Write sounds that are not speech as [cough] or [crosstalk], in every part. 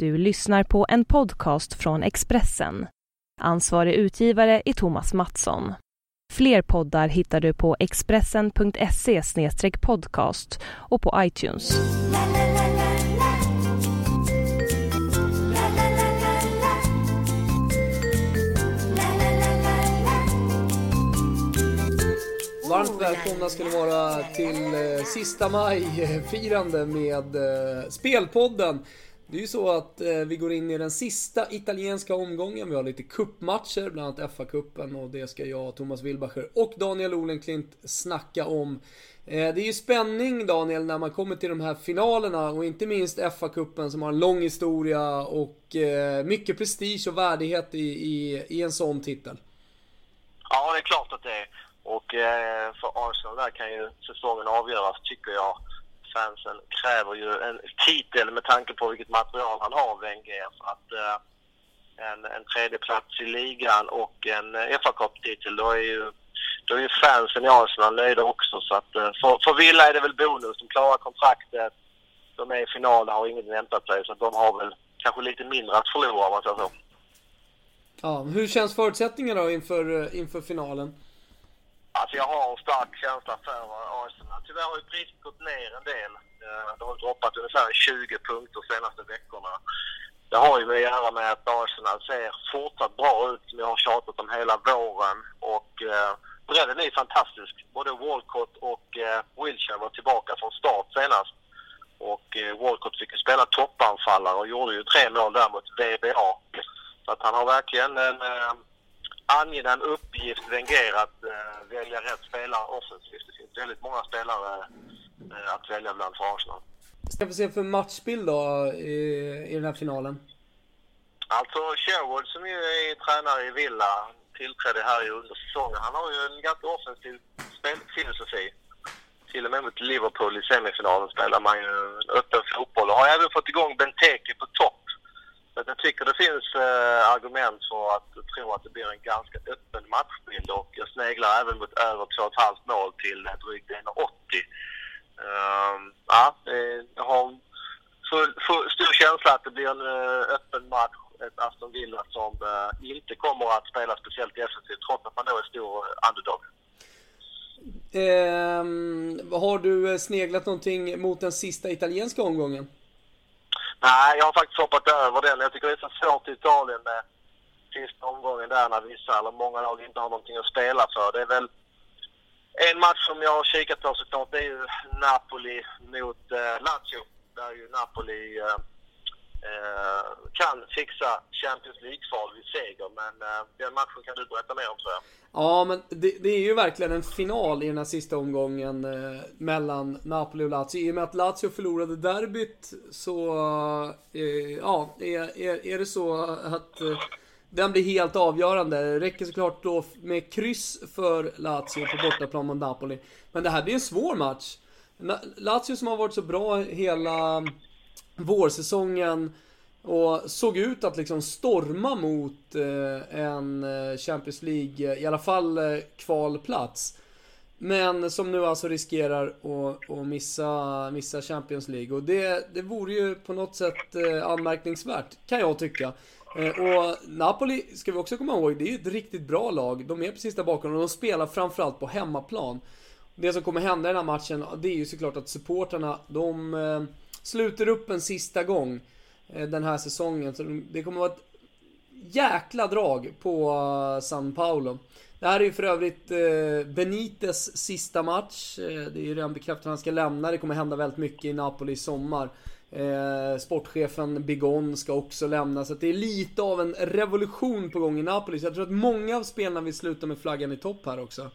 Du lyssnar på en podcast från Expressen. Ansvarig utgivare är Thomas Mattsson. Fler poddar hittar du på expressen.se podcast och på iTunes. Varmt välkomna ska ni vara till eh, sista maj-firande med eh, Spelpodden. Det är ju så att eh, vi går in i den sista italienska omgången. Vi har lite kuppmatcher, bland annat FA-cupen och det ska jag, Thomas Wilbacher och Daniel Olenklint snacka om. Eh, det är ju spänning Daniel när man kommer till de här finalerna och inte minst FA-cupen som har en lång historia och eh, mycket prestige och värdighet i, i, i en sån titel. Ja, det är klart att det är. Och eh, för Arsenal där kan ju säsongen avgöras, tycker jag. Fansen kräver ju en titel med tanke på vilket material han har, Wenger. Så att eh, en, en tredje plats i ligan och en eh, fa Cup-titel, då är ju då är ju fansen i Arsenal nöjda också. Så att eh, för, för Villa är det väl bonus. De klarar kontraktet, de är i final, har inget väntat sig. Så att de har väl kanske lite mindre att förlora om man säger så. Ja, hur känns förutsättningarna då inför, eh, inför finalen? Alltså jag har en stark känsla för Arsenal. Tyvärr har ju priset gått ner en del. Eh, det har droppat ungefär 20 punkter de senaste veckorna. Det har ju med att göra med att Arsenal ser fortsatt bra ut som jag har tjatat om hela våren. Och eh, bredden är fantastisk. Både Walcott och eh, Wilshire var tillbaka från start senast. Och eh, Walcott fick ju spela toppanfallare och gjorde ju tre mål där mot VBA. Så att han har verkligen en eh, angenäm uppgift Wenger att uh, välja rätt spelare offensivt. Det finns väldigt många spelare uh, att välja bland för Arsenal. Ska vi se för matchbild då i, i den här finalen? Alltså Sherwood som ju är tränare i Villa tillträdde här under säsongen. Han har ju en ganska offensiv spelfilosofi. Till och med mot Liverpool i semifinalen spelar man ju en öppen fotboll och har även fått igång Benteke på topp så jag tycker det finns eh, argument för att tro att det blir en ganska öppen matchbild och jag sneglar även mot över 2,5 mål till eh, drygt 1,80. Uh, ehm, ja, jag har full, full, stor känsla att det blir en uh, öppen match. Ett Aston Villa som uh, inte kommer att spela speciellt defensivt trots att man då är stor eh, underdog. Um, har du sneglat någonting mot den sista italienska omgången? Nej, jag har faktiskt hoppat över den. Jag tycker det är så svårt i Italien med sista omgången där när vissa eller många lag inte har någonting att spela för. Det är väl en match som jag har kikat på såklart, det är ju Napoli mot eh, Lazio. Där ju Napoli eh, eh, kan fixa Champions League-kval vid seger. Men eh, den matchen kan du berätta mer om tror jag. Ja, men det, det, är ju verkligen en final i den här sista omgången eh, mellan Napoli och Lazio. I och med att Lazio förlorade derbyt så, eh, ja, är, är, är det så att eh, den blir helt avgörande. Det räcker såklart då med kryss för Lazio på bortaplan mot Napoli. Men det här blir en svår match. Lazio som har varit så bra hela vårsäsongen och såg ut att liksom storma mot eh, en eh, Champions League, i alla fall eh, kvalplats. Men som nu alltså riskerar att, att missa, missa Champions League. Och det, det vore ju på något sätt anmärkningsvärt, kan jag tycka. Och Napoli, ska vi också komma ihåg, det är ju ett riktigt bra lag. De är precis där bakom och de spelar framförallt på hemmaplan. Det som kommer hända i den här matchen, det är ju såklart att supportrarna, de sluter upp en sista gång. Eh, den här säsongen. Så det kommer vara ett jäkla drag på eh, San Paulo. Det här är ju för övrigt eh, Benites sista match. Det är ju redan bekräftat att han ska lämna. Det kommer hända väldigt mycket i Napoli i sommar. Sportchefen Bigon ska också lämna. Så det är lite av en revolution på gång i Napoli. Så jag tror att många av spelarna vill sluta med flaggan i topp här också.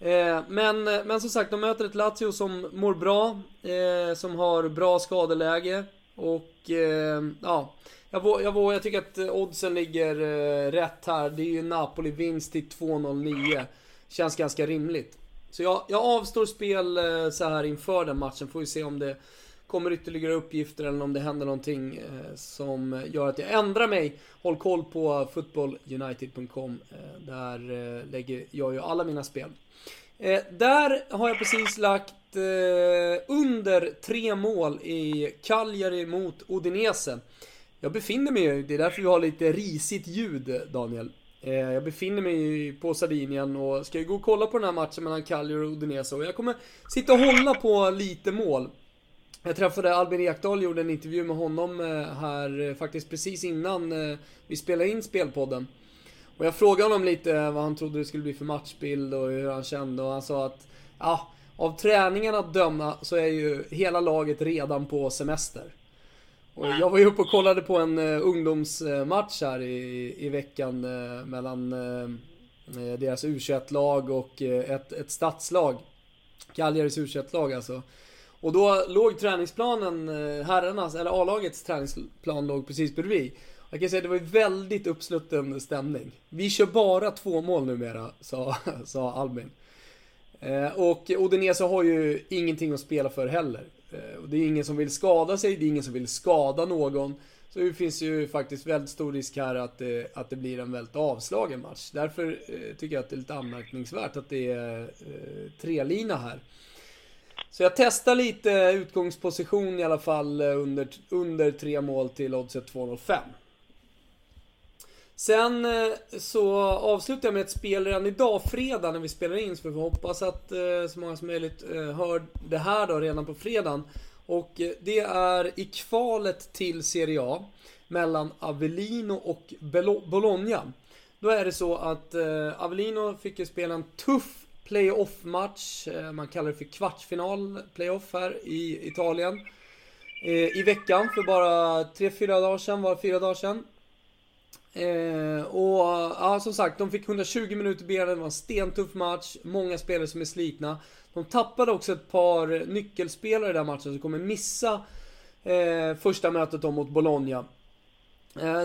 Eh, men, eh, men som sagt, de möter ett Lazio som mår bra. Eh, som har bra skadeläge. Och eh, ja, jag, vå, jag, vå, jag tycker att oddsen ligger eh, rätt här. Det är ju Napoli vinst till 2,09. Känns ganska rimligt. Så jag, jag avstår spel eh, så här inför den matchen. Får vi se om det kommer ytterligare uppgifter eller om det händer någonting eh, som gör att jag ändrar mig. Håll koll på footballunited.com. Eh, där eh, lägger jag ju alla mina spel. Där har jag precis lagt under tre mål i Cagliari mot Odinese. Jag befinner mig, ju... det är därför vi har lite risigt ljud Daniel. Jag befinner mig på Sardinien och ska ju gå och kolla på den här matchen mellan Cagliari och Udinese och jag kommer sitta och hålla på lite mål. Jag träffade Albin Ekdal, gjorde en intervju med honom eh, här faktiskt precis innan vi spelade in spelpodden. Och jag frågade honom lite vad han trodde det skulle bli för matchbild och hur han kände och han sa att ja, av träningen att döma så är ju hela laget redan på semester. Och jag var ju uppe och kollade på en ungdomsmatch här i, i veckan mellan deras U21-lag och ett, ett stadslag. Cagliaris U21-lag alltså. Och då låg träningsplanen, eh, herrarnas, eller A-lagets träningsplan låg precis bredvid. Jag kan säga att det var väldigt uppslutten stämning. Vi kör bara två mål numera, sa, [laughs] sa Albin. Eh, och Odinese har ju ingenting att spela för heller. Eh, det är ingen som vill skada sig, det är ingen som vill skada någon. Så det finns ju faktiskt väldigt stor risk här att det, att det blir en väldigt avslagen match. Därför eh, tycker jag att det är lite anmärkningsvärt att det är eh, trelina här. Så jag testar lite utgångsposition i alla fall eh, under, under tre mål till oddset 2,05. Sen eh, så avslutar jag med ett spel redan idag, fredag, när vi spelar in. Så vi får hoppas att eh, så många som möjligt hör det här då redan på fredagen. Och det är i kvalet till Serie A mellan Avellino och Bologna. Då är det så att Avellino fick ju spela en tuff playoff-match. Eh, man kallar det för kvartsfinal playoff här i Italien. Eh, I veckan för bara 3-4 dagar sedan, var det 4 dagar sedan. Eh, och ja, som sagt, de fick 120 minuter benen, det var en stentuff match, många spelare som är slitna. De tappade också ett par nyckelspelare i den matchen som kommer missa första mötet då mot Bologna.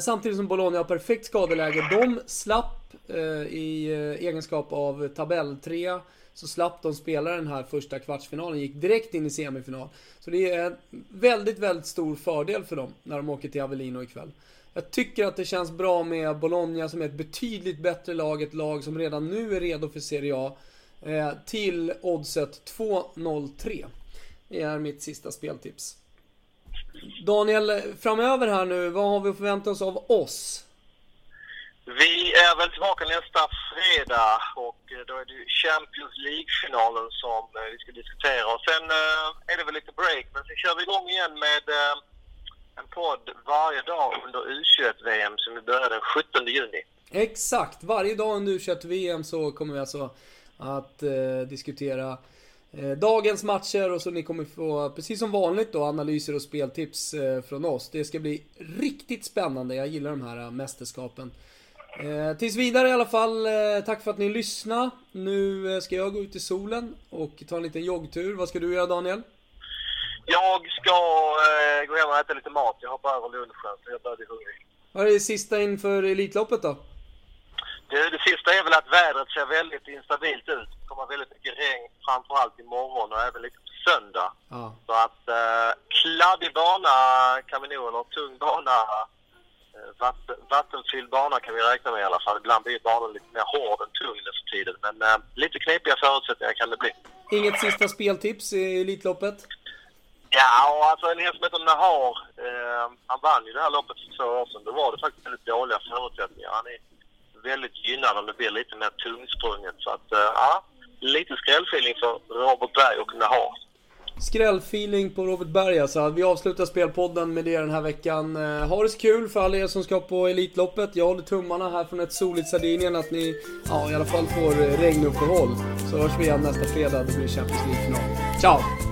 Samtidigt som Bologna har perfekt skadeläge. De slapp Eh, i eh, egenskap av tabelltrea så slapp de spela den här första kvartsfinalen, gick direkt in i semifinal. Så det är en väldigt, väldigt stor fördel för dem när de åker till Avellino ikväll. Jag tycker att det känns bra med Bologna som är ett betydligt bättre lag, ett lag som redan nu är redo för Serie A. Eh, till oddset 2.03. Det är mitt sista speltips. Daniel, framöver här nu, vad har vi att förvänta oss av oss? Vi är väl tillbaka nästa fredag och eh, då är det Champions League-finalen som eh, vi ska diskutera. Och sen eh, är det väl lite break, men sen kör vi igång igen med en podd varje dag under U21-VM som vi börjar den 17 juni. Exakt! Varje dag under U21-VM så kommer vi alltså att eh, diskutera eh, dagens matcher och så ni kommer få, precis som vanligt då, analyser och speltips eh, från oss. Det ska bli riktigt spännande. Jag gillar de här mästerskapen. Eh, tills vidare i alla fall, eh, tack för att ni lyssnade. Nu ska jag gå ut i solen och ta en liten joggtur. Vad ska du göra Daniel? Jag ska eh, gå hem och äta lite mat. Jag hoppar över lunchen, så jag börjar bli hungrig. Vad är det sista inför Elitloppet då? Det, det sista är väl att vädret ser väldigt instabilt ut. Det kommer väldigt mycket regn, framförallt imorgon och även lite på söndag. Ja. Så att eh, kladdig bana kan vi nog, eller tung bana, eh, vatten, vattenfylld bana kan vi räkna med i alla fall. Ibland blir banan lite mer hård än tung nu för tiden. Men eh, lite knepiga förutsättningar kan det bli. Inget sista speltips i Elitloppet? Ja, och alltså en häst som heter Nahar, eh, han vann ju det här loppet för två år sedan. Då var det faktiskt väldigt dåliga förutsättningar. Han är väldigt gynnad om det blir lite mer tungsprunget. Så att, eh, ja, lite skrällfeeling för Robert Berg och Nahar. Skrällfeeling på Robert Berg alltså. Vi avslutar spelpodden med det den här veckan. Eh, ha det så kul för alla er som ska på Elitloppet. Jag håller tummarna här från ett soligt Sardinien att ni ja, i alla fall får eh, regnuppehåll. Så hörs vi igen nästa fredag. Det blir Champions League-final. Ciao!